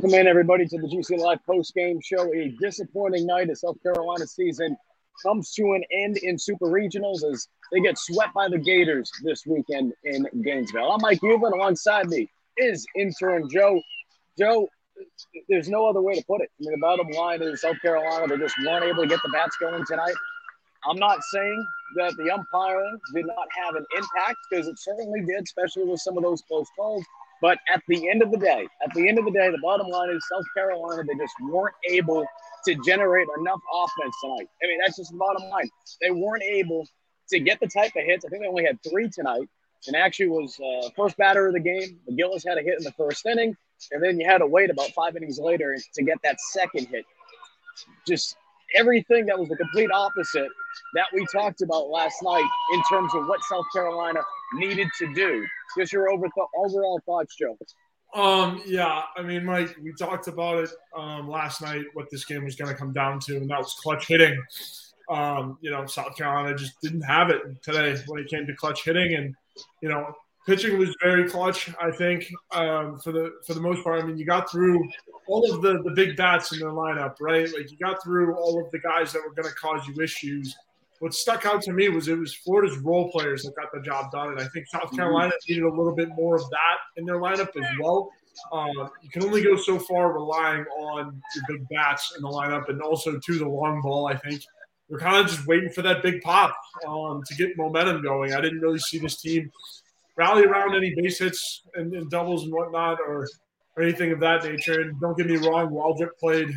welcome in everybody to the GC Live post game show. A disappointing night as South Carolina season comes to an end in Super Regionals as they get swept by the Gators this weekend in Gainesville. I'm Mike Uva. Alongside me is intern Joe. Joe, there's no other way to put it. I mean, the bottom line is South Carolina, they just weren't able to get the bats going tonight. I'm not saying that the umpiring did not have an impact because it certainly did, especially with some of those close calls. But at the end of the day, at the end of the day, the bottom line is South Carolina, they just weren't able to generate enough offense tonight. I mean, that's just the bottom line. They weren't able to get the type of hits. I think they only had three tonight, and actually was uh, first batter of the game. McGillis had a hit in the first inning, and then you had to wait about five innings later to get that second hit. Just everything that was the complete opposite that we talked about last night in terms of what South Carolina needed to do. Just your over overall thoughts, Joe. Um, yeah, I mean, Mike, we talked about it um, last night, what this game was going to come down to, and that was clutch hitting. Um, you know, South Carolina just didn't have it today when it came to clutch hitting, and you know, pitching was very clutch. I think um, for the for the most part. I mean, you got through all of the the big bats in their lineup, right? Like you got through all of the guys that were going to cause you issues what stuck out to me was it was Florida's role players that got the job done, and I think South Carolina needed a little bit more of that in their lineup as well. Uh, you can only go so far relying on your big bats in the lineup, and also to the long ball. I think we're kind of just waiting for that big pop um, to get momentum going. I didn't really see this team rally around any base hits and, and doubles and whatnot, or, or anything of that nature. And don't get me wrong, Waldrep played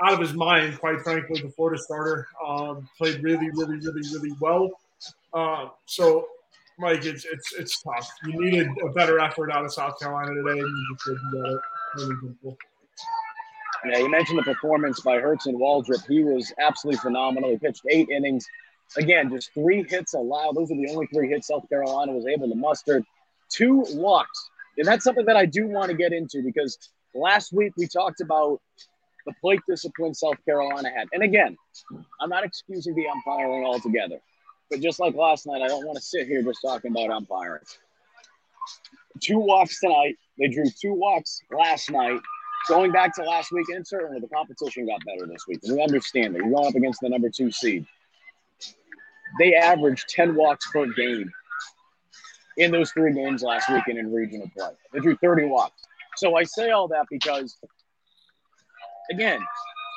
out of his mind, quite frankly, the Florida starter. Um, played really, really, really, really well. Uh, so, Mike, it's it's it's tough. You needed a better effort out of South Carolina today, and you just didn't get it. Really yeah, you mentioned the performance by Hurston Waldrep. He was absolutely phenomenal. He pitched eight innings. Again, just three hits allowed. Those are the only three hits South Carolina was able to muster. Two walks. And that's something that I do want to get into because last week we talked about the plate discipline South Carolina had. And again, I'm not excusing the umpiring altogether, but just like last night, I don't want to sit here just talking about umpiring. Two walks tonight. They drew two walks last night. Going back to last week, and certainly the competition got better this week. We understand that you're going up against the number two seed. They averaged 10 walks per game in those three games last weekend in regional play. They drew 30 walks. So I say all that because again,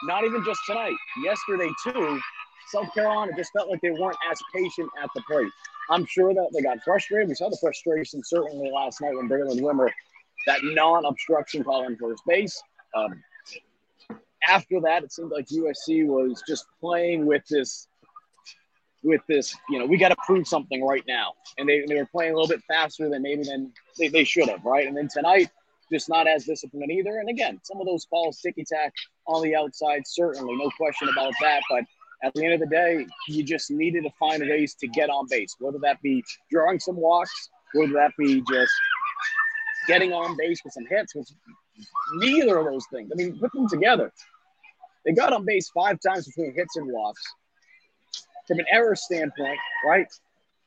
not even just tonight, yesterday too, South Carolina just felt like they weren't as patient at the plate. I'm sure that they got frustrated. We saw the frustration certainly last night when Braylen Wimmer, that non-obstruction call on first base. Um, after that, it seemed like USC was just playing with this, with this. You know, we got to prove something right now, and they, they were playing a little bit faster than maybe than they, they should have, right? And then tonight, just not as disciplined either. And again, some of those calls, ticky tack on the outside, certainly, no question about that. But at the end of the day, you just needed to find ways to get on base, whether that be drawing some walks, whether that be just getting on base with some hits, which neither of those things. I mean, put them together. They got on base five times between hits and walks. From an error standpoint, right?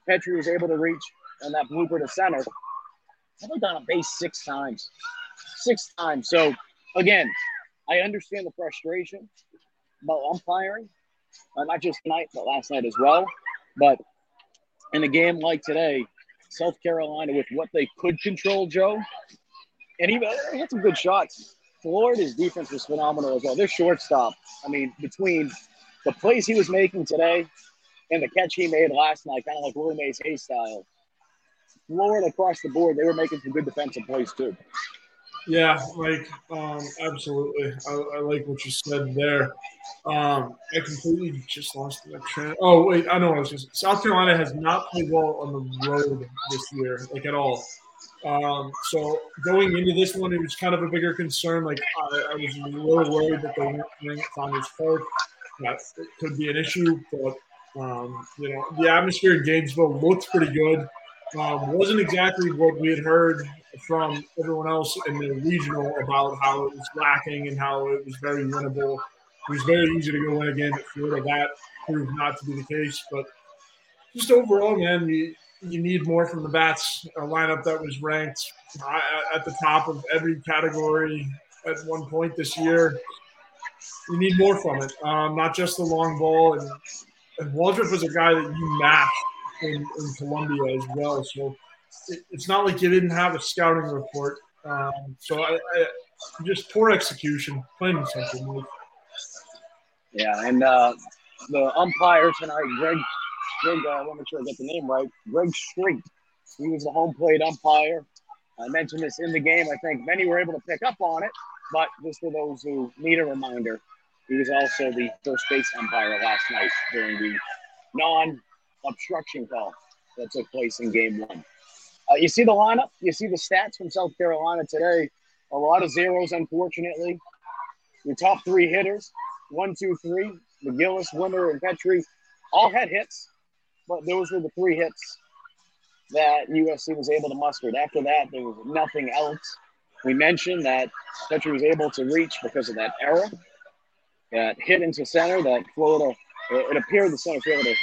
Petry was able to reach on that blooper to center probably got on base six times. Six times. So again, I understand the frustration about umpiring, uh, not just tonight, but last night as well. But in a game like today, South Carolina with what they could control, Joe, and even they had some good shots. Florida's defense was phenomenal as well. Their shortstop, I mean, between the plays he was making today and the catch he made last night, kind of like Willie Mays Hayes style, Florida across the board, they were making some good defensive plays too. Yeah, like um, absolutely. I, I, like what you said there. Um, I completely just lost the train. Oh wait, I know what I was just. South Carolina has not played well on the road this year, like at all. Um, so going into this one, it was kind of a bigger concern. Like I, I was a little worried that they weren't playing at Founders Park. That could be an issue, but um, you know the atmosphere in Gainesville looked pretty good. Um, wasn't exactly what we had heard from everyone else in the regional about how it was lacking and how it was very winnable. It was very easy to go in again at Florida. That proved not to be the case. But just overall, man, you, you need more from the Bats, a lineup that was ranked at the top of every category at one point this year. You need more from it, um, not just the long ball. And, and Waldrep was a guy that you matched in, in Columbia as well. So it, it's not like you didn't have a scouting report. Um, so I, I, just poor execution, plain and simple. Yeah, and uh, the umpire tonight, Greg, Greg, uh, I want to make sure I get the name right. Greg Street. He was the home plate umpire. I mentioned this in the game. I think many were able to pick up on it, but just for those who need a reminder, he was also the first base umpire last night during the non obstruction call that took place in game one. Uh, you see the lineup, you see the stats from South Carolina today. A lot of zeros, unfortunately. Your top three hitters, one, two, three, McGillis, Wimmer, and Petry, all had hits, but those were the three hits that USC was able to muster. After that, there was nothing else. We mentioned that Petry was able to reach because of that error that hit into center that Florida, it appeared the center fielder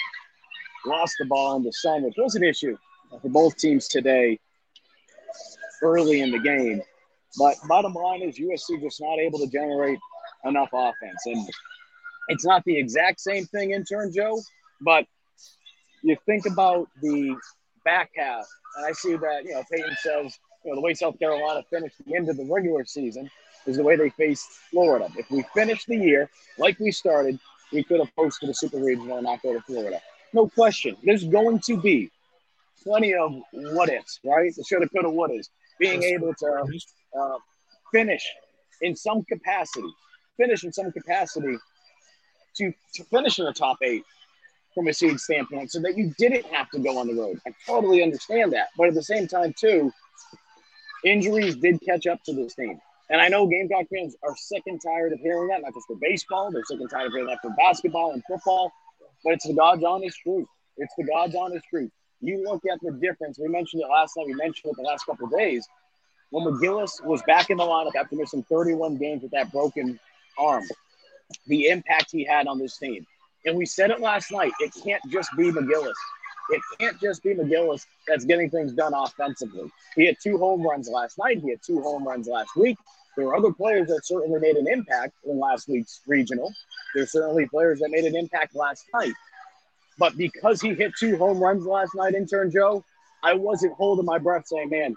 lost the ball in the sun, which was an issue for both teams today early in the game. But bottom line is USC just not able to generate enough offense. And it's not the exact same thing intern Joe, but you think about the back half, and I see that, you know, Peyton says, you know, the way South Carolina finished the end of the regular season is the way they faced Florida. If we finished the year like we started, we could have posted a super regional and not go to Florida no question. There's going to be plenty of what ifs, right? The shoulda, coulda, wouldas. Being able to uh, finish in some capacity, finish in some capacity to, to finish in the top eight from a seed standpoint so that you didn't have to go on the road. I totally understand that. But at the same time, too, injuries did catch up to this team. And I know Gamecock fans are sick and tired of hearing that, not just for baseball, they're sick and tired of hearing that for basketball and football. But it's the God's honest truth. It's the God's honest truth. You look at the difference. We mentioned it last night. We mentioned it the last couple days. When McGillis was back in the lineup after missing 31 games with that broken arm, the impact he had on this team. And we said it last night. It can't just be McGillis. It can't just be McGillis that's getting things done offensively. He had two home runs last night. He had two home runs last week. There were other players that certainly made an impact in last week's regional. There's certainly players that made an impact last night. But because he hit two home runs last night, intern Joe, I wasn't holding my breath saying, man,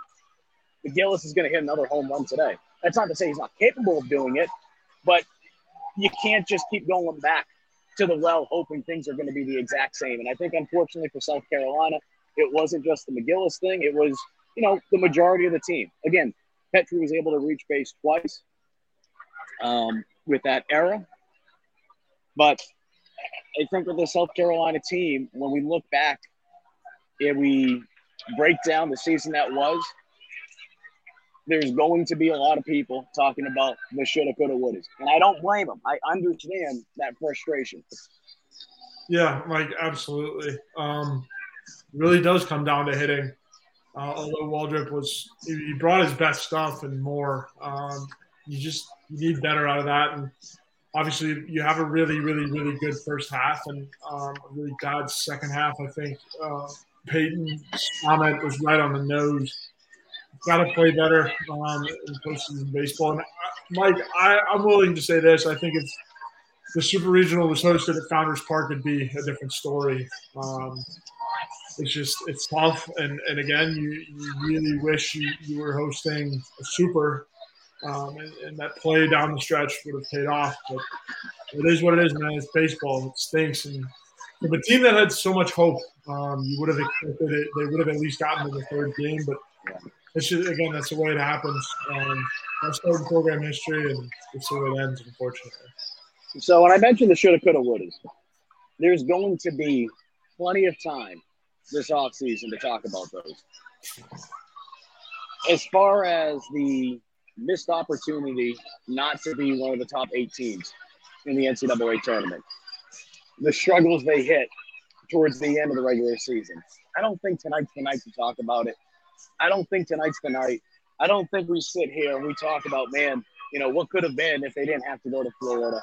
McGillis is going to hit another home run today. That's not to say he's not capable of doing it, but you can't just keep going back to the well hoping things are going to be the exact same. And I think, unfortunately, for South Carolina, it wasn't just the McGillis thing. It was, you know, the majority of the team. Again, Petry was able to reach base twice um, with that era. But I think with the South Carolina team, when we look back and we break down the season that was, there's going to be a lot of people talking about the shoulda, coulda, wouldas. And I don't blame them. I understand that frustration. Yeah, Mike, absolutely. Um, really does come down to hitting. Uh, although Waldrep was, he brought his best stuff and more. Um, you just you need better out of that. And obviously, you have a really, really, really good first half and um, a really bad second half. I think uh, Peyton's comment was right on the nose. Got to play better um, in postseason baseball. And uh, Mike, I, I'm willing to say this. I think if the Super Regional was hosted at Founders Park, it'd be a different story. Um, it's just it's tough and and again you, you really wish you, you were hosting a super Um, and, and, that play down the stretch would have paid off. But it is what it is, man. It's baseball. It stinks. And if a team that had so much hope, um, you would have expected it. They would have at least gotten to the third game. But it's just, again, that's the way it happens. Um, that's starting program history, and it's the way it ends, unfortunately. So when I mentioned the shoulda, coulda, wouldas, there's going to be plenty of time this offseason to talk about those. As far as the missed opportunity not to be one of the top eight teams in the NCAA tournament, the struggles they hit towards the end of the regular season. I don't think tonight's the night to talk about it. I don't think tonight's the night. I don't think we sit here and we talk about, man, you know, what could have been if they didn't have to go to Florida.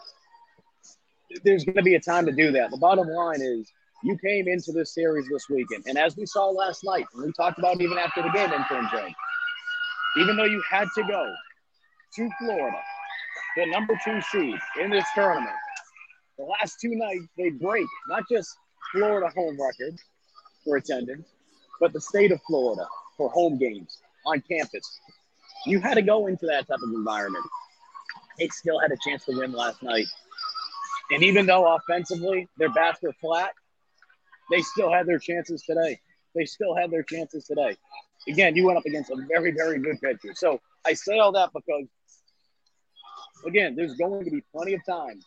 There's going to be a time to do that. The bottom line is you came into this series this weekend, and as we saw last night, and we talked about even after the game, intern Joe, even though you had to go to Florida, the number two seed in this tournament, the last two nights they break not just Florida home record for attendance, but the state of Florida for home games on campus. You had to go into that type of environment. They still had a chance to win last night. And even though offensively their bats were flat, they still had their chances today. They still had their chances today. Again, you went up against a very, very good pitcher. So I say all that because, again, there's going to be plenty of time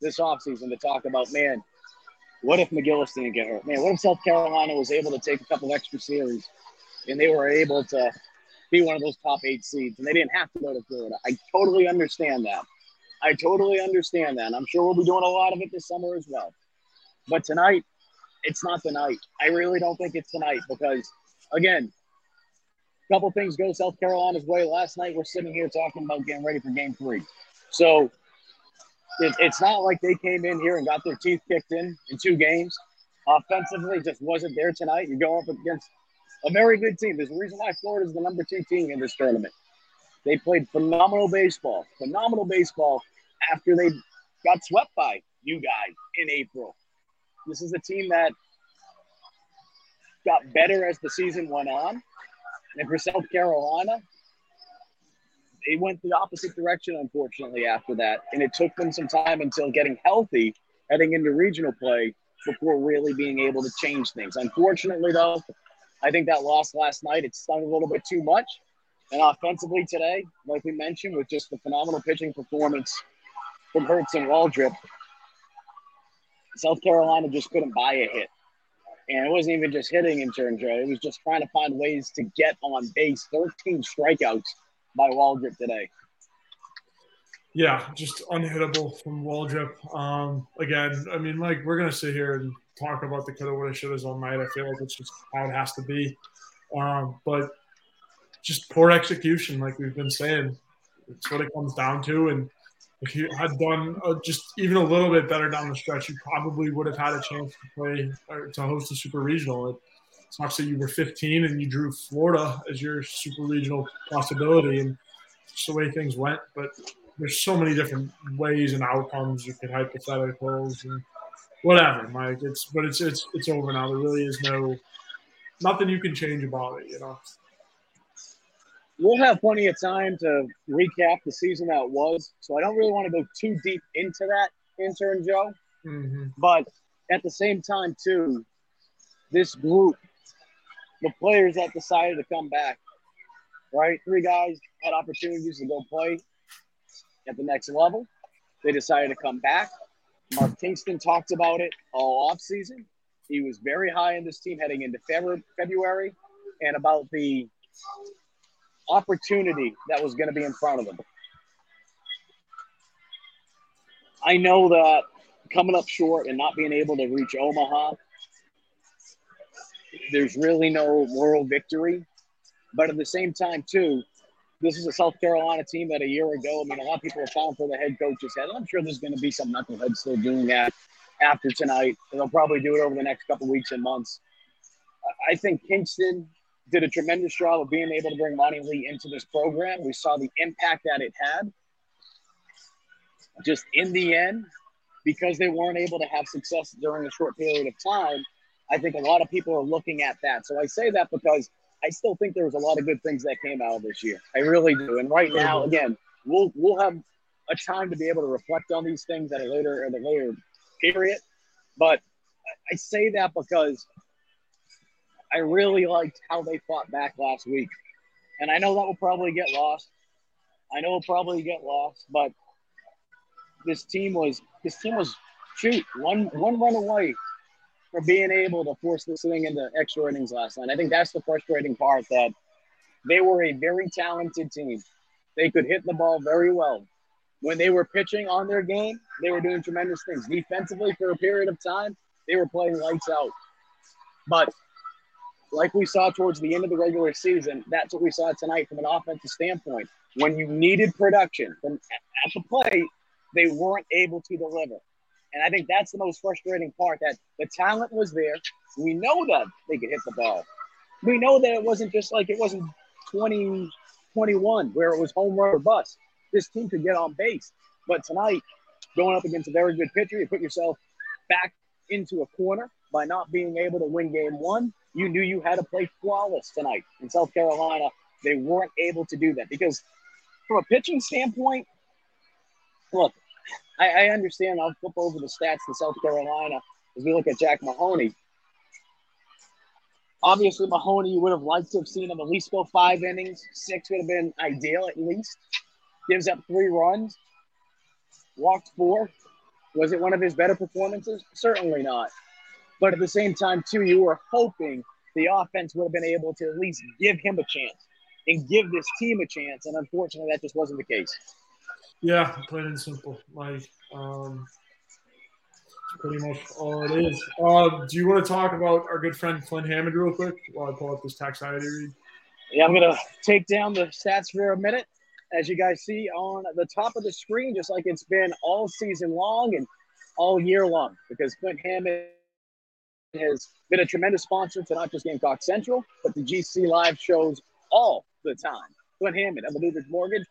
this offseason to talk about, man, what if McGillis didn't get hurt? Man, what if South Carolina was able to take a couple extra series and they were able to be one of those top eight seeds and they didn't have to go to Florida? I totally understand that. I totally understand that. And I'm sure we'll be doing a lot of it this summer as well. But tonight, it's not tonight. I really don't think it's tonight because, again, a couple things go South Carolina's way. Last night, we're sitting here talking about getting ready for game three. So it, it's not like they came in here and got their teeth kicked in in two games. Offensively, just wasn't there tonight. You go up against a very good team. There's a reason why Florida is the number two team in this tournament. They played phenomenal baseball, phenomenal baseball after they got swept by you guys in April. This is a team that got better as the season went on. And for South Carolina, they went the opposite direction, unfortunately, after that. And it took them some time until getting healthy heading into regional play before really being able to change things. Unfortunately, though, I think that loss last night, it stung a little bit too much. And offensively today, like we mentioned, with just the phenomenal pitching performance from Hurston Waldrep, South Carolina just couldn't buy a hit. And it wasn't even just hitting in turn, Joe. It was just trying to find ways to get on base. 13 strikeouts by Waldrep today. Yeah, just unhittable from Waldrep. Um, again, I mean, like we're gonna sit here and talk about the coulda, woulda, shouldas all night. I feel like it's just how it has to be. Um, but just poor execution, like we've been saying, it's what it comes down to. And if you had done uh, just even a little bit better down the stretch, you probably would have had a chance to play or to host a super regional. It sucks that you were 15 and you drew Florida as your super regional possibility, and just the way things went. But there's so many different ways and outcomes you can hypotheticals and whatever, Mike. It's but it's it's it's over now. There really is no nothing you can change about it. You know we'll have plenty of time to recap the season that was. So I don't really want to go too deep into that, intern Joe. Mm-hmm. But at the same time, too, this group, the players that decided to come back, right? Three guys had opportunities to go play at the next level. They decided to come back. Mark Kingston talked about it all off season. He was very high in this team heading into February and about the opportunity that was going to be in front of them. I know that coming up short and not being able to reach Omaha, there's really no moral victory. But at the same time, too, this is a South Carolina team that a year ago, I mean, a lot of people are falling for the head coach's head. I'm sure there's going to be some knuckleheads still doing that after tonight. And they'll probably do it over the next couple weeks and months. I think Kingston did a tremendous job of being able to bring Monte Lee into this program. We saw the impact that it had. Just in the end, because they weren't able to have success during a short period of time, I think a lot of people are looking at that. So I say that because I still think there was a lot of good things that came out of this year. I really do. And right now, mm-hmm. again, we'll we'll have a time to be able to reflect on these things at a later at a later period. But I say that because I really liked how they fought back last week. And I know that will probably get lost. I know it'll probably get lost, but this team was this team was shoot one one run away for being able to force this thing into extra innings last night. I think that's the frustrating part that they were a very talented team. They could hit the ball very well. When they were pitching on their game, they were doing tremendous things. Defensively, for a period of time, they were playing lights out. But like we saw towards the end of the regular season, that's what we saw tonight from an offensive standpoint. When you needed production from at the plate, they weren't able to deliver. And I think that's the most frustrating part that the talent was there. We know that they could hit the ball. We know that it wasn't just like it wasn't 20, 21 where it was home run or bust. This team could get on base. But tonight, going up against a very good pitcher, you put yourself back into a corner by not being able to win game one. You knew you had to play flawless tonight. In South Carolina, they weren't able to do that because, from a pitching standpoint, look, I, I understand. I'll flip over the stats to South Carolina as we look at Jack Mahoney. Obviously, Mahoney, you would have liked to have seen him at least go five innings. Six would have been ideal at least. Gives up three runs, walked four. Was it one of his better performances? Certainly not. But at the same time, too, you were hoping the offense would have been able to at least give him a chance and give this team a chance. And unfortunately, that just wasn't the case. Yeah, plain and simple. Like, um, pretty much all it is. Uh, do you want to talk about our good friend Clint Hammond real quick while I pull up this tax ID read? Yeah, I'm gonna take down the stats for a minute. As you guys see on the top of the screen, just like it's been all season long and all year long, because Clint Hammond has been a tremendous sponsor to not just Gamecock Central, but the GC Live shows all the time. Clint Hammond of the Newbridge Mortgage,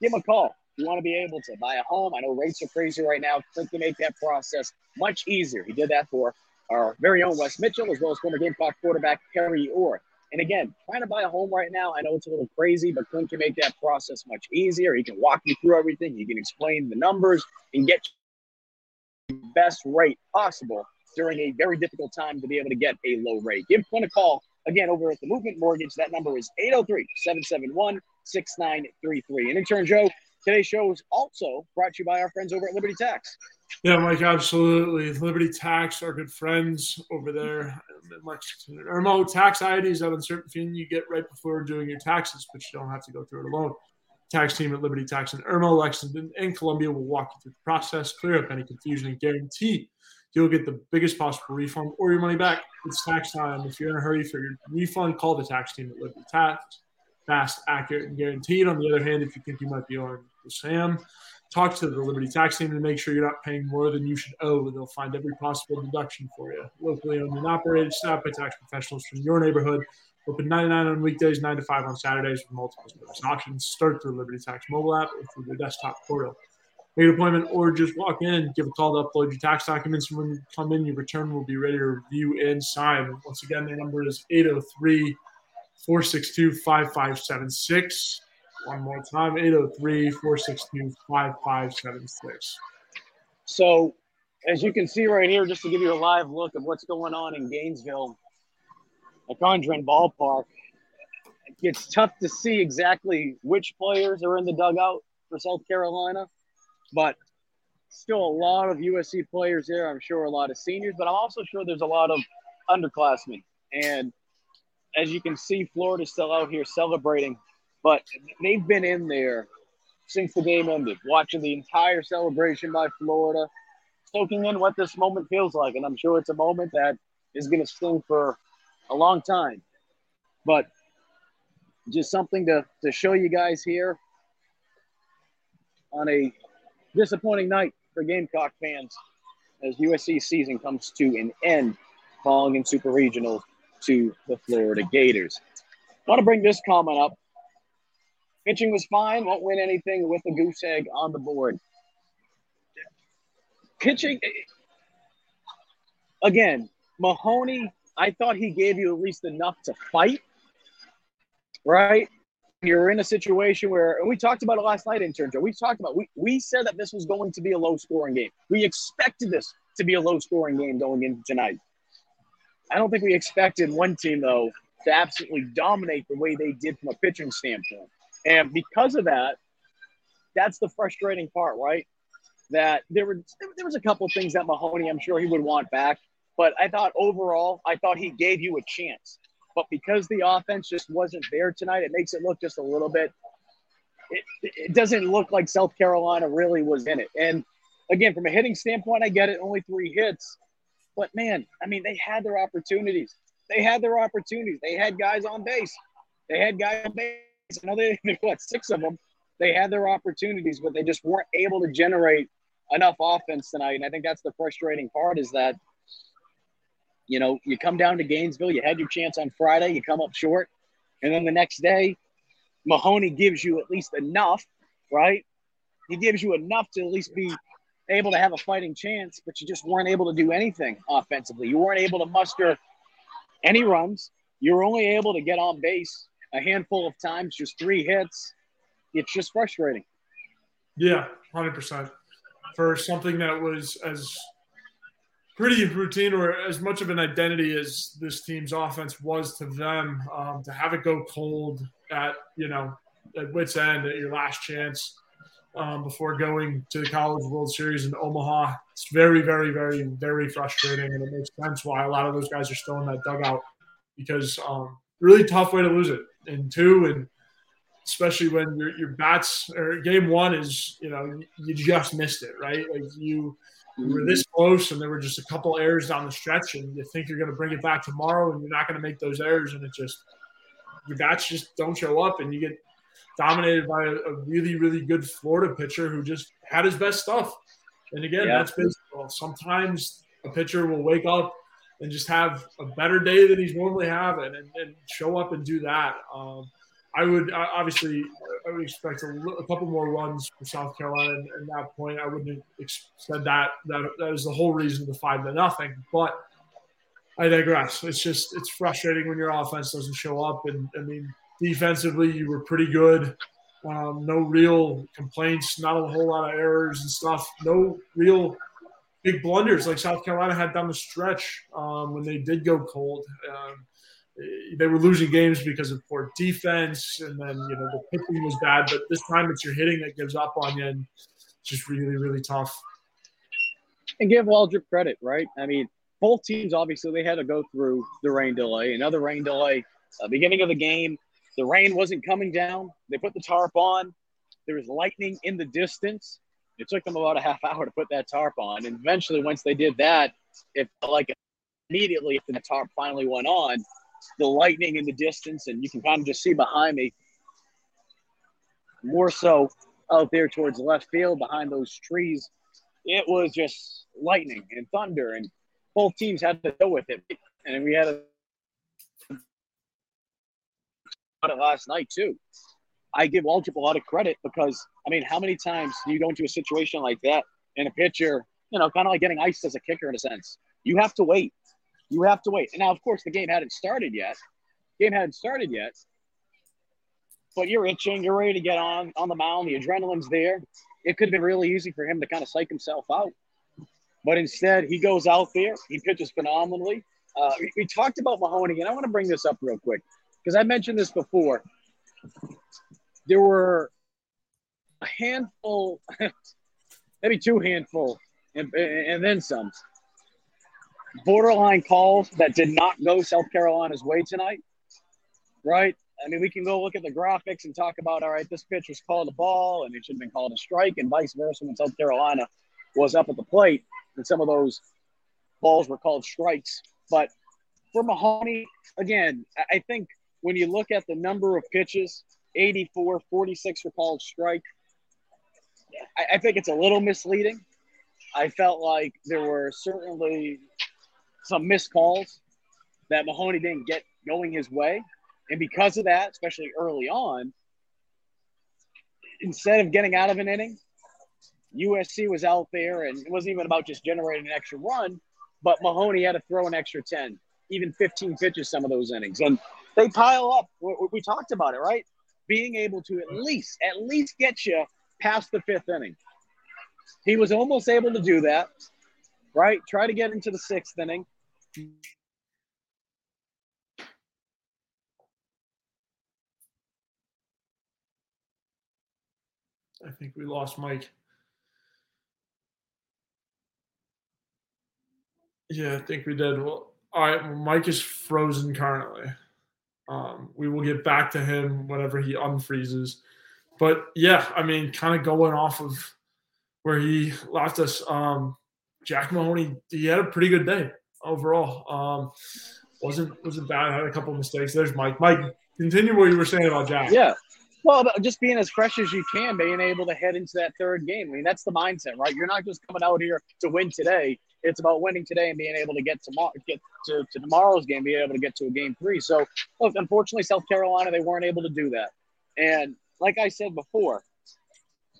give him a call. You want to be able to buy a home. I know rates are crazy right now. Clint can make that process much easier. He did that for our very own Wes Mitchell, as well as former Gamecock quarterback Perry Orr. And again, trying to buy a home right now, I know it's a little crazy, but Clint can make that process much easier. He can walk you through everything. He can explain the numbers and get the best rate possible during a very difficult time to be able to get a low rate. Give Clint a call again over at the Movement Mortgage. That number is 803 771 6933. And intern Joe, today's show is also brought to you by our friends over at Liberty Tax. Yeah, Mike, absolutely. Liberty Tax, our good friends over there in Lexington. Irmo tax ID is that uncertain you get right before doing your taxes, but you don't have to go through it alone. Tax team at Liberty Tax in Irmo, Lexington, and Columbia will walk you through the process, clear up any confusion, and guarantee you'll get the biggest possible refund or your money back. It's tax time. If you're in a hurry for your refund, call the tax team at Liberty Tax. Fast, accurate, and guaranteed. On the other hand, if you think you might be on the Sam, talk to the Liberty Tax team to make sure you're not paying more than you should owe. They'll find every possible deduction for you. Locally owned and operated, staffed by tax professionals from your neighborhood. Open 99 on weekdays, 9 to 5 on Saturdays with multiple service options. Start through Liberty Tax mobile app or through their desktop portal make an appointment or just walk in and give a call to upload your tax documents. And when you come in, your return will be ready to review and sign. Once again, their number is 803 462 5576. One more time 803 462 5576. So, as you can see right here, just to give you a live look of what's going on in Gainesville at Condron Ballpark, it's tough to see exactly which players are in the dugout for South Carolina but still a lot of USC players there. I'm sure a lot of seniors, but I'm also sure there's a lot of underclassmen. And as you can see, Florida's still out here celebrating, but they've been in there since the game ended, watching the entire celebration by Florida, soaking in what this moment feels like. And I'm sure it's a moment that is going to sting for a long time. But just something to, to show you guys here on a disappointing night for Gamecock fans as USC season comes to an end, falling in Super Regionals to the Florida Gators. Want to bring this comment up. Pitching was fine, won't win anything with a goose egg on the board. Pitching, again, Mahoney, I thought he gave you at least enough to fight. right? You're in a situation where and we talked about it last night, intern Joe. We talked about we we said that this was going to be a low scoring game. We expected this to be a low scoring game going into tonight. I don't think we expected one team though to absolutely dominate the way they did from a pitching standpoint. And because of that, that's the frustrating part, right? That there were there was a couple things that Mahoney, I'm sure he would want back, but I thought overall, I thought he gave you a chance. But because the offense just wasn't there tonight, it makes it look just a little bit. It, it doesn't look like South Carolina really was in it. And again, from a hitting standpoint, I get it, only three hits. But man, I mean, they had their opportunities. They had their opportunities. They had guys on base. They had guys on base. I know they what six of them. They had their opportunities, but they just weren't able to generate enough offense tonight. And I think that's the frustrating part is that, you know, you come down to Gainesville, you had your chance on Friday, you come up short, and then the next day, Mahoney gives you at least enough, right? He gives you enough to at least be able to have a fighting chance, but you just weren't able to do anything offensively. You weren't able to muster any runs. You were only able to get on base a handful of times, just three hits. It's just frustrating. Yeah, hundred percent. For something that was as pretty routine or as much of an identity as this team's offense was to them, um, to have it go cold at you know at wits end at your last chance um, before going to the College World Series in Omaha. It's very, very, very, very frustrating, and it makes sense why a lot of those guys are still in that dugout because um, really tough way to lose it in two, and especially when your your bats or game one is you know you just missed it, right? Like you. You were this close, and there were just a couple errors down the stretch, and you think you're going to bring it back tomorrow, and you're not going to make those errors, and it just your bats just don't show up, and you get dominated by a, a, really, really good Florida pitcher who just had his best stuff. And again, yeah. that's baseball. Sometimes a pitcher will wake up and just have a better day than he's normally having and, and show up and do that. Um, I would obviously I would expect a, a, couple more runs for South Carolina, and at that point, I wouldn't have said that that that is the whole reason to five to nothing. But I digress. It's just it's frustrating when your offense doesn't show up, and I mean defensively, you were pretty good. Um, no real complaints, not a whole lot of errors and stuff. No real big blunders like South Carolina had down the stretch um, when they did go cold. Um, they were losing games because of poor defense, and then you know the pitching was bad. But this time, it's your hitting that gives up on you, and it's just really, really tough. And give Waldrep credit, right? I mean, both teams obviously they had to go through the rain delay, another rain delay. Uh, beginning of the game, the rain wasn't coming down. They put the tarp on. There was lightning in the distance. It took them about a half hour to put that tarp on. And eventually, once they did that, it felt like immediately after the tarp finally went on, the lightning in the distance, and you can kind of just see behind me, more so out there towards left field behind those trees. It was just lightning and thunder, and both teams had to deal with it. And we had a about it last night too. I give Waldrep a lot of credit because I mean, how many times do you go into a situation like that and a pitcher, you know, kind of like getting iced as a kicker in a sense? You have to wait. You have to wait. And now, of course, the game hadn't started yet. Game hadn't started yet. But you're itching. You're ready to get on on the mound. The adrenaline's there. It could have been really easy for him to kind of psych himself out. But instead, he goes out there. He pitches phenomenally. Uh, we, we talked about Mahoney, and I want to bring this up real quick because I mentioned this before. There were a handful, maybe two handful, and, and then some borderline calls that did not go South Carolina's way tonight. Right? I mean, we can go look at the graphics and talk about, all right, this pitch was called a ball and it should have been called a strike, and vice versa when South Carolina was up at the plate, and some of those balls were called strikes. But for Mahoney, again, I think when you look at the number of pitches 84, 46 for called strike, I, I think it's a little misleading. I felt like there were certainly some missed calls that Mahoney didn't get going his way. And because of that, especially early on, instead of getting out of an inning, USC was out there and it wasn't even about just generating an extra run, but Mahoney had to throw an extra 10 even 15 pitches some of those innings. And they pile up. We, we talked about it, right? Being able to at least, at least get you past the fifth inning. He was almost able to do that, right? Try to get into the sixth inning. I think we lost Mike. Yeah, I think we did. Well, all right. Well, Mike is frozen currently. Um, we will get back to him whenever he unfreezes. But yeah, I mean, kind of going off of where he left us. Um, Jack Mahoney, he had a pretty good day overall. Um, wasn't wasn't bad. Had a couple mistakes. There's Mike. Mike, continue what you were saying about Jack. Yeah. Well, just being as fresh as you can, being able to head into that third game. I mean, that's the mindset, right? You're not just coming out here to win today. It's about winning today and being able to get tomorrow, get to, to tomorrow's game, being able to get to a game three. So, look, unfortunately, South Carolina they weren't able to do that. And like I said before,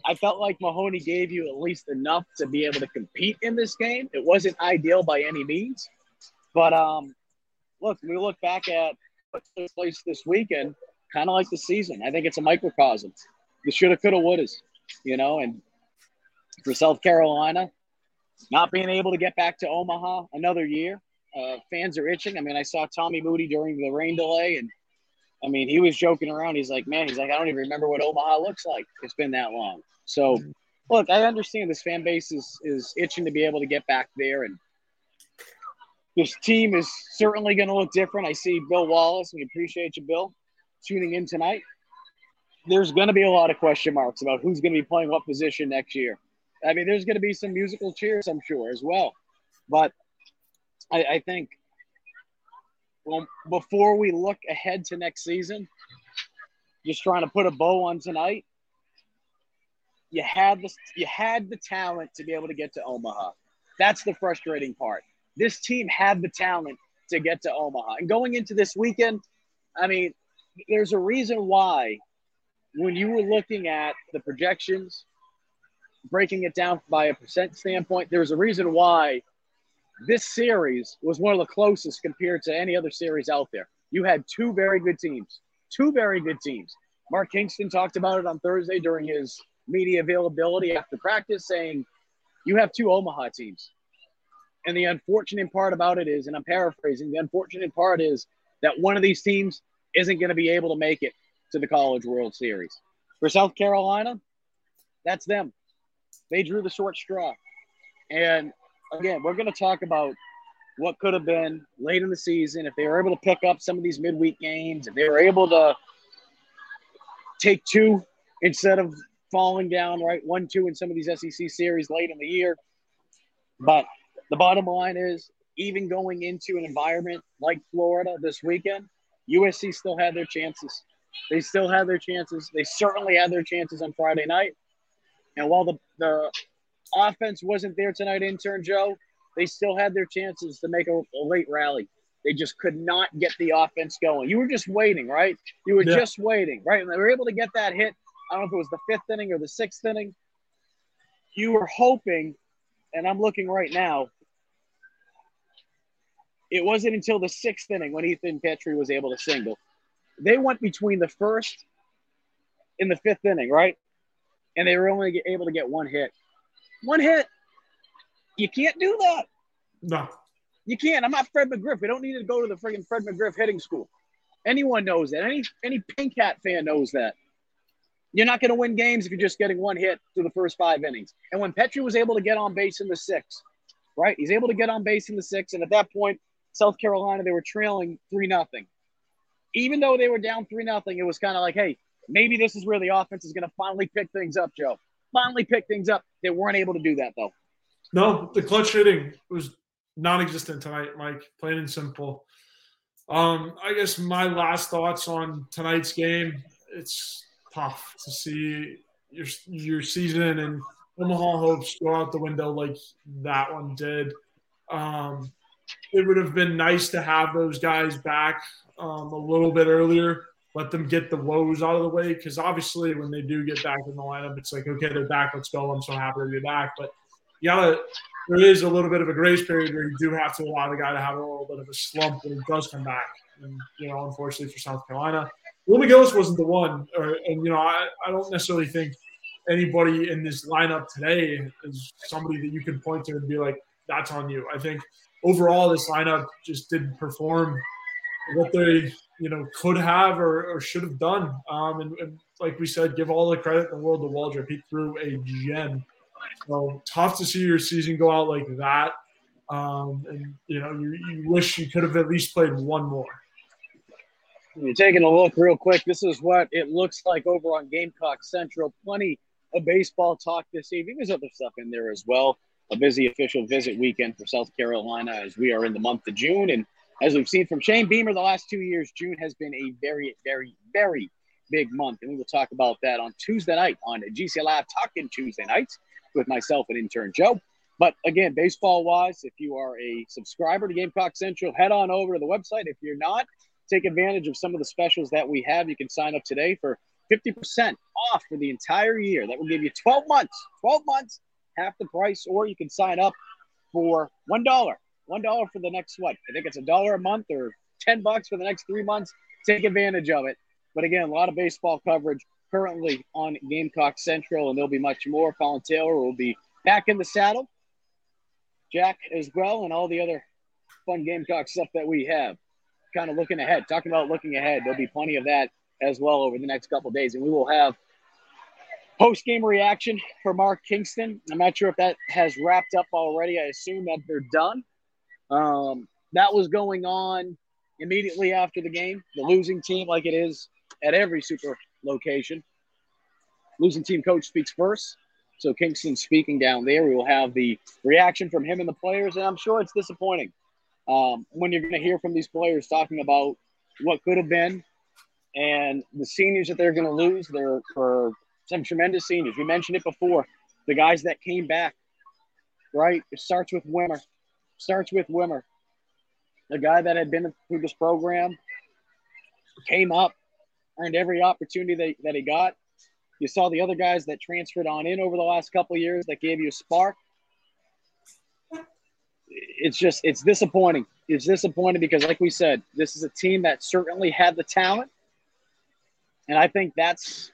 I felt like Mahoney gave you at least enough to be able to compete in this game. It wasn't ideal by any means, but um, look, we look back at what took place this weekend kind of like the season. I think it's a microcosm. The shoulda, coulda, wouldas, you know, and for South Carolina, not being able to get back to Omaha another year, uh, fans are itching. I mean, I saw Tommy Moody during the rain delay, and I mean, he was joking around. He's like, man, he's like, I don't even remember what Omaha looks like. It's been that long. So, look, I understand this fan base is is itching to be able to get back there, and this team is certainly going to look different. I see Bill Wallace. We appreciate you, Bill tuning in tonight, there's going to be a lot of question marks about who's going to be playing what position next year. I mean, there's going to be some musical cheers, I'm sure, as well. But I, I think, well, before we look ahead to next season, just trying to put a bow on tonight. You had the you had the talent to be able to get to Omaha. That's the frustrating part. This team had the talent to get to Omaha. And going into this weekend, I mean, there's a reason why when you were looking at the projections, breaking it down by a percent standpoint, there's a reason why this series was one of the closest compared to any other series out there. You had two very good teams, two very good teams. Mark Kingston talked about it on Thursday during his media availability after practice, saying, You have two Omaha teams. And the unfortunate part about it is, and I'm paraphrasing, the unfortunate part is that one of these teams isn't going to be able to make it to the College World Series. For South Carolina, that's them. They drew the short straw. And again, we're going to talk about what could have been late in the season if they were able to pick up some of these midweek games, if they were able to take two instead of falling down, right? One, two in some of these SEC series late in the year. But the bottom line is, even going into an environment like Florida this weekend, USC still had their chances. They still had their chances. They certainly had their chances on Friday night. And while the, the offense wasn't there tonight, intern Joe, they still had their chances to make a, a late rally. They just could not get the offense going. You were just waiting, right? You were yeah. just waiting, right? And they were able to get that hit. I don't know if it was the fifth inning or the sixth inning. You were hoping, and I'm looking right now, it wasn't until the sixth inning when Ethan Petry was able to single. They went between the first and the fifth inning, right? And they were only able to get one hit. One hit. You can't do that. No. You can't. I'm not Fred McGriff. We don't need to go to the friggin' Fred McGriff hitting school. Anyone knows that. Any any Pink Hat fan knows that. You're not going to win games if you're just getting one hit through the first five innings. And when Petry was able to get on base in the sixth, right? He's able to get on base in the sixth, and at that point, South Carolina, they were trailing three nothing. Even though they were down three nothing, it was kind of like, hey, maybe this is where the offense is going to finally pick things up, Joe. Finally pick things up. They weren't able to do that though. No, the clutch hitting was non-existent tonight, Mike. Plain and simple. Um, I guess my last thoughts on tonight's game. It's tough to see your your season and Omaha hopes go out the window like that one did. Um, it would have been nice to have those guys back um, a little bit earlier. Let them get the woes out of the way because obviously when they do get back in the lineup, it's like okay, they're back. Let's go. I'm so happy to be back. But you gotta there is a little bit of a grace period where you do have to allow the guy to have a little bit of a slump when he does come back. And, you know, unfortunately for South Carolina, Will McGillis wasn't the one. Or, and, you know, I, I don't necessarily think anybody in this lineup today is somebody that you can point to and be like, that's on you. I think overall, this lineup just didn't perform what they, you know, could have or, or should have done. Um, and, and, like we said, give all the credit in the world to Waldrep. He threw a gem. So tough to see your season go out like that. Um, and you know, you, you wish you could have at least played one more. You're taking a look real quick. This is what it looks like over on Gamecock Central. Plenty of baseball talk this evening. There's other stuff in there as well. A busy official visit weekend for South Carolina as we are in the month of June. And as we've seen from Shane Beamer the last two years, June has been a very, very, very big month. And we will talk about that on Tuesday night on GC Live Talking Tuesday nights with myself and intern Joe. But again, baseball wise, if you are a subscriber to Gamecock Central, head on over to the website. If you're not, take advantage of some of the specials that we have. You can sign up today for 50% off for the entire year. That will give you 12 months, 12 months, half the price, or you can sign up for $1. $1 for the next what? I think it's a dollar a month or 10 bucks for the next three months. Take advantage of it. But again, a lot of baseball coverage currently on Gamecock Central, and there'll be much more. Colin Taylor will be back in the saddle. Jack as well, and all the other fun Gamecock stuff that we have kind of looking ahead, talking about looking ahead. There'll be plenty of that as well over the next couple days, and we will have post game reaction for Mark Kingston. I'm not sure if that has wrapped up already. I assume that they're done. Um, that was going on immediately after the game. The losing team, like it is at every super location, losing team coach speaks first. So Kingston speaking down there. We will have the reaction from him and the players, and I'm sure it's disappointing um, when you're going to hear from these players talking about what could have been and the seniors that they're going to lose. They're for some tremendous seniors. We mentioned it before. The guys that came back, right? It starts with Wimmer. Starts with Wimmer. The guy that had been through this program came up, earned every opportunity that, that he got. You saw the other guys that transferred on in over the last couple years that gave you a spark it's just it's disappointing. It's disappointing because, like we said, this is a team that certainly had the talent, and I think that's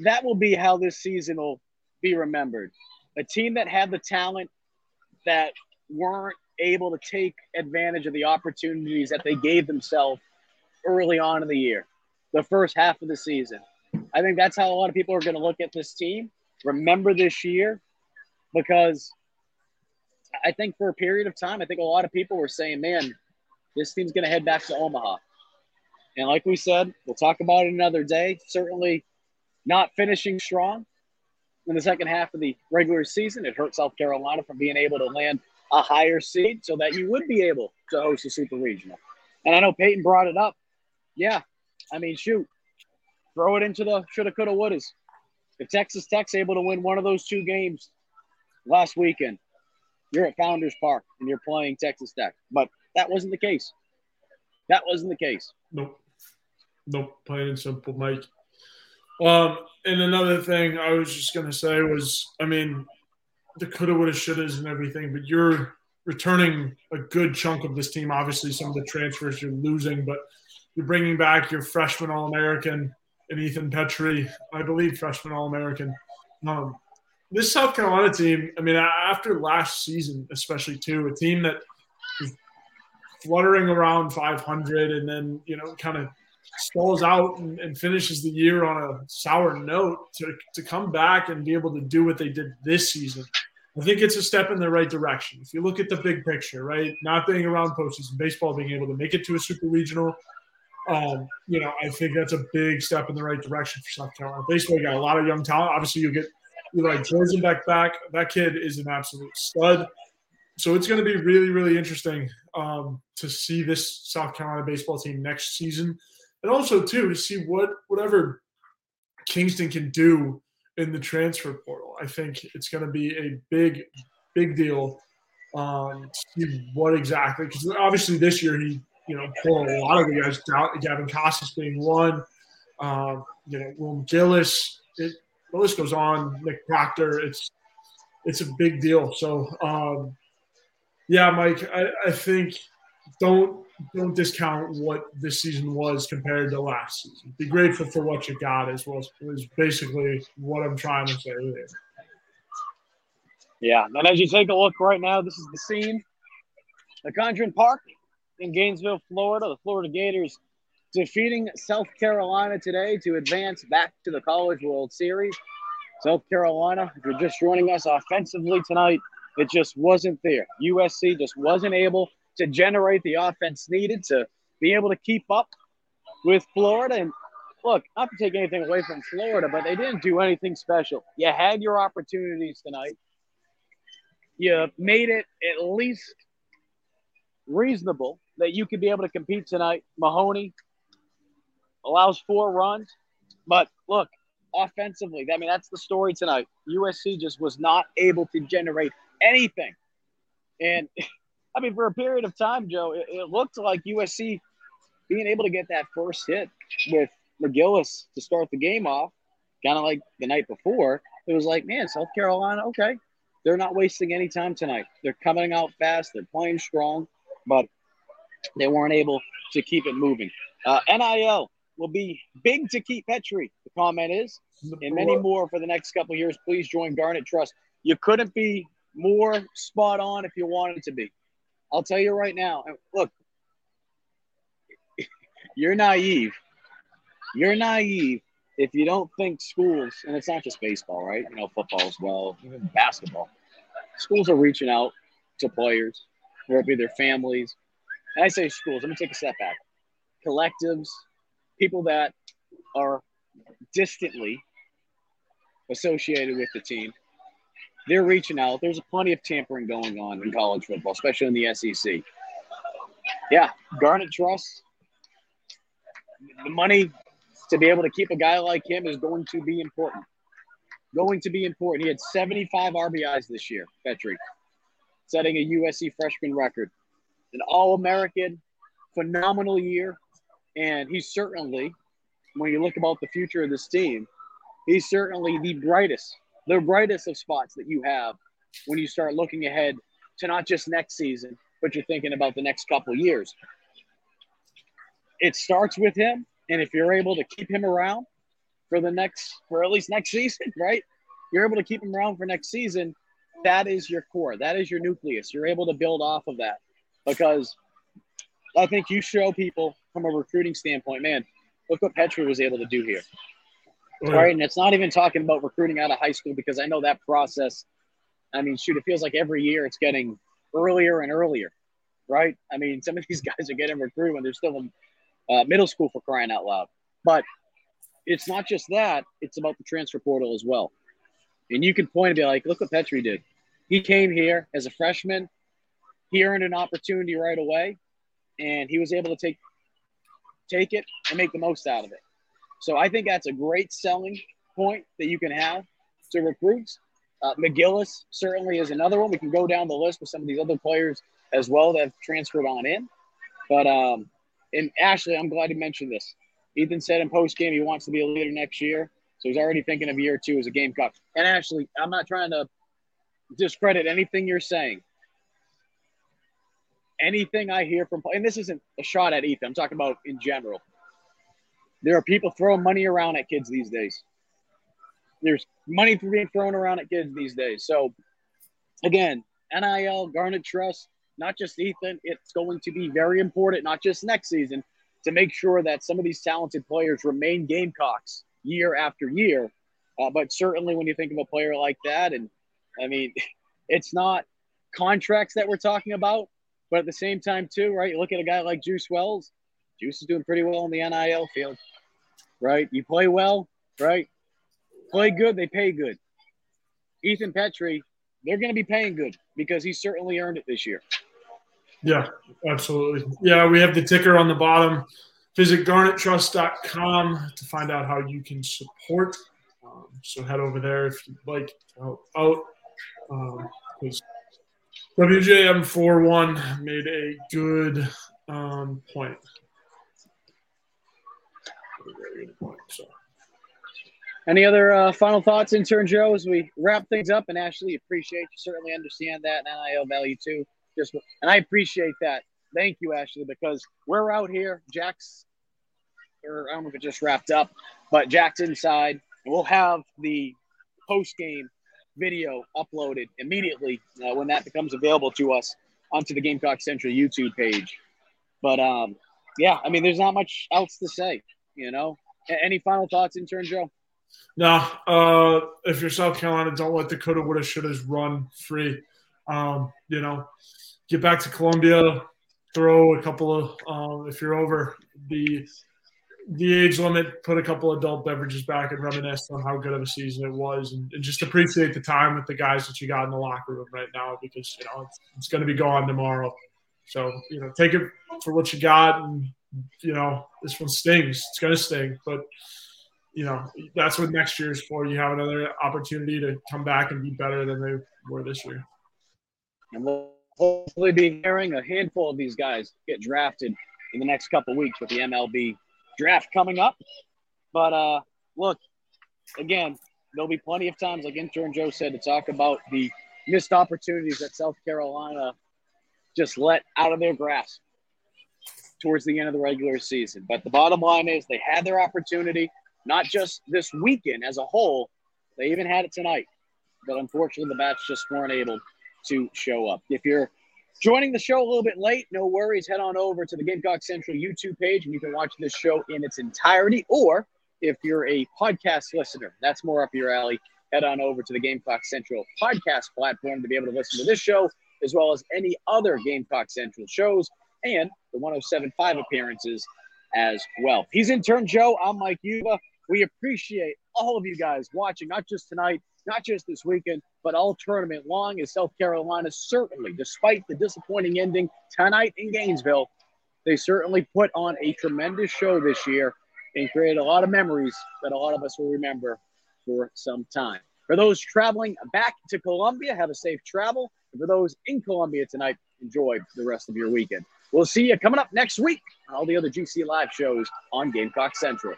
that will be how this season will be remembered. A team that had the talent that weren't able to take advantage of the opportunities that they gave themselves early on in the year, the first half of the season. I think that's how a lot of people are going to look at this team. Remember this year because I think for a period of time, I think a lot of people were saying, man, this team's going to head back to Omaha. And like we said, we'll talk about it another day. Certainly not finishing strong in the second half of the regular season. It hurt South Carolina from being able to land a higher seed so that you would be able to host a super regional. And I know Peyton brought it up. Yeah. I mean, shoot, throw it into the shoulda, coulda, wouldas. If Texas Tech's able to win one of those two games last weekend, you're at Founders Park and you're playing Texas Tech. But that wasn't the case. That wasn't the case. Nope. Nope. Plain and simple, Mike. Um, and another thing I was just gonna say was, I mean, the coulda, woulda, shouldas, and everything, but you're returning a good chunk of this team. Obviously, some of the transfers you're losing, but you're bringing back your freshman All American and Ethan Petry, I believe, freshman All American. Um, this South Carolina team, I mean, after last season, especially too, a team that fluttering around 500 and then, you know, kind of stalls out and, and, finishes the year on a sour note to, to come back and be able to do what they did this season. I think it's a step in the right direction. If you look at the big picture, right? Not being around postseason baseball, being able to make it to a super regional, um, you know, I think that's a big step in the right direction for South Carolina baseball. You got a lot of young talent. Obviously, you get Eli Jerzembeck back. That kid is an absolute stud. So it's going to be really, really interesting um, to see this South Carolina baseball team next season, and also too to see what whatever Kingston can do in the transfer portal. I think it's going to be a big, big deal um, see what exactly because obviously this year he you know pulled a lot of the guys down. Gavin Casas being one, um, you know, Will Gillis. It, the list goes on. Nick Proctor. It's it's a big deal. So, um, yeah, Mike, I, I think don't don't discount what this season was compared to last season. Be grateful for what you got as well. Is basically what I'm trying to say. Yeah, and as you take a look right now, this is the scene. The Condron Park in Gainesville, Florida. The Florida Gators defeating South Carolina today to advance back to the College World Series. South Carolina, if you're just joining us offensively tonight, it just wasn't there. USC just wasn't able to generate the offense needed to be able to keep up with Florida. And look, not to take anything away from Florida, but they didn't do anything special. You had your opportunities tonight. You made it at least reasonable that you could be able to compete tonight. Mahoney allows four runs, but look, offensively, I mean, that's the story tonight. USC just was not able to generate anything. And I mean, for a period of time, Joe, it, it looked like USC being able to get that first hit with McGillis to start the game off, kind of like the night before. It was like, man, South Carolina, okay, they're not wasting any time tonight. They're coming out fast, they're playing strong, but they weren't able to keep it moving. Uh, NIL will be big to keep Petry. The comment is, and many more for the next couple years. Please join Garnet Trust. You couldn't be more spot on if you wanted to be. I'll tell you right now. Look, you're naive. You're naive if you don't think schools, and it's not just baseball, right? You know, football as well, even basketball. Schools are reaching out to players, whether it be their families. And I say schools, let me take a step back. Collectives, people that are distantly associated with the team, they're reaching out. There's plenty of tampering going on in college football, especially in the SEC. Yeah, Garnet Trust, the money to be able to keep a guy like him is going to be important. Going to be important. He had 75 RBIs this year, Petry, setting a USC freshman record. An All American, phenomenal year. And he's certainly, when you look about the future of this team, he's certainly the brightest the brightest of spots that you have when you start looking ahead to not just next season, but you're thinking about the next couple years. It starts with him, and if you're able to keep him around for the next, for at least next season, right? You're able to keep him around for next season. That is your core. That is your nucleus. You're able to build off of that because I think you show people from a recruiting standpoint, man, look what Petry was able to do here. Right. right. And it's not even talking about recruiting out of high school because I know that process. I mean, shoot, it feels like every year it's getting earlier and earlier, right? I mean, some of these guys are getting recruited when they're still in uh, middle school for crying out loud. But it's not just that, it's about the transfer portal as well. And you can point and be like, look what Petry did. He came here as a freshman, he earned an opportunity right away, and he was able to take take it and make the most out of it. So I think that's a great selling point that you can have to recruits. Uh, McGillis certainly is another one. We can go down the list with some of these other players as well that have transferred on in. But um, and Ashley, I'm glad you mentioned this. Ethan said in post game he wants to be a leader next year, so he's already thinking of year two as a Gamecock. And Ashley, I'm not trying to discredit anything you're saying. Anything I hear from, and this isn't a shot at Ethan. I'm talking about in general. There are people throwing money around at kids these days. There's money being thrown around at kids these days. So, again, NIL, Garnet Trust, not just Ethan, it's going to be very important, not just next season, to make sure that some of these talented players remain Gamecocks year after year. Uh, but certainly when you think of a player like that, and I mean, it's not contracts that we're talking about, but at the same time, too, right? You look at a guy like Juice Wells. Juice is doing pretty well in the NIL field right? You play well, right? Play good, they pay good. Ethan Petry, they're going to be paying good because he certainly earned it this year. Yeah, absolutely. Yeah, we have the ticker on the bottom. Visit garnettrust.com to find out how you can support. Um, so head over there if you'd like to help out. Um, WJM41 made a good um, point. Any other uh, final thoughts, intern Joe, as we wrap things up? And Ashley, appreciate you certainly understand that and NIL value too. Just and I appreciate that. Thank you, Ashley, because we're out here. Jack's, or I don't know if it just wrapped up, but Jack's inside, and we'll have the post game video uploaded immediately uh, when that becomes available to us onto the Gamecock Central YouTube page. But um, yeah, I mean, there's not much else to say. You know, any final thoughts, intern Joe? No, uh, if you're South Carolina, don't let Dakota woulda, shouldas run free. Um, you know, get back to Columbia, throw a couple of um, if you're over the the age limit, put a couple adult beverages back and reminisce on how good of a season it was, and, and, just appreciate the time with the guys that you got in the locker room right now because you know it's, it's going to be gone tomorrow. So you know, take it for what you got, and you know this one stings. It's to sting, but you know that's what next year is for. You have another opportunity to come back and be better than they were this year. And we'll hopefully be hearing a handful of these guys get drafted in the next couple weeks with the MLB draft coming up. But uh, look, again, there'll be plenty of times, like intern Joe said, to talk about the missed opportunities that South Carolina just let out of their grasp towards the end of the regular season. But the bottom line is they had their opportunity, not just this weekend as a whole, they even had it tonight. But unfortunately, the bats just weren't able to show up. If you're joining the show a little bit late, no worries. Head on over to the Gamecock Central YouTube page and you can watch this show in its entirety. Or if you're a podcast listener, that's more up your alley. Head on over to the Gamecock Central podcast platform to be able to listen to this show as well as any other Gamecock Central shows and the 1075 appearances as well. He's intern Joe. I'm Mike Uva. We appreciate all of you guys watching, not just tonight, not just this weekend, but all tournament long. As South Carolina certainly, despite the disappointing ending tonight in Gainesville, they certainly put on a tremendous show this year and created a lot of memories that a lot of us will remember for some time. For those traveling back to Columbia, have a safe travel. And for those in Columbia tonight, enjoy the rest of your weekend. We'll see you coming up next week on all the other GC Live shows on Gamecock Central.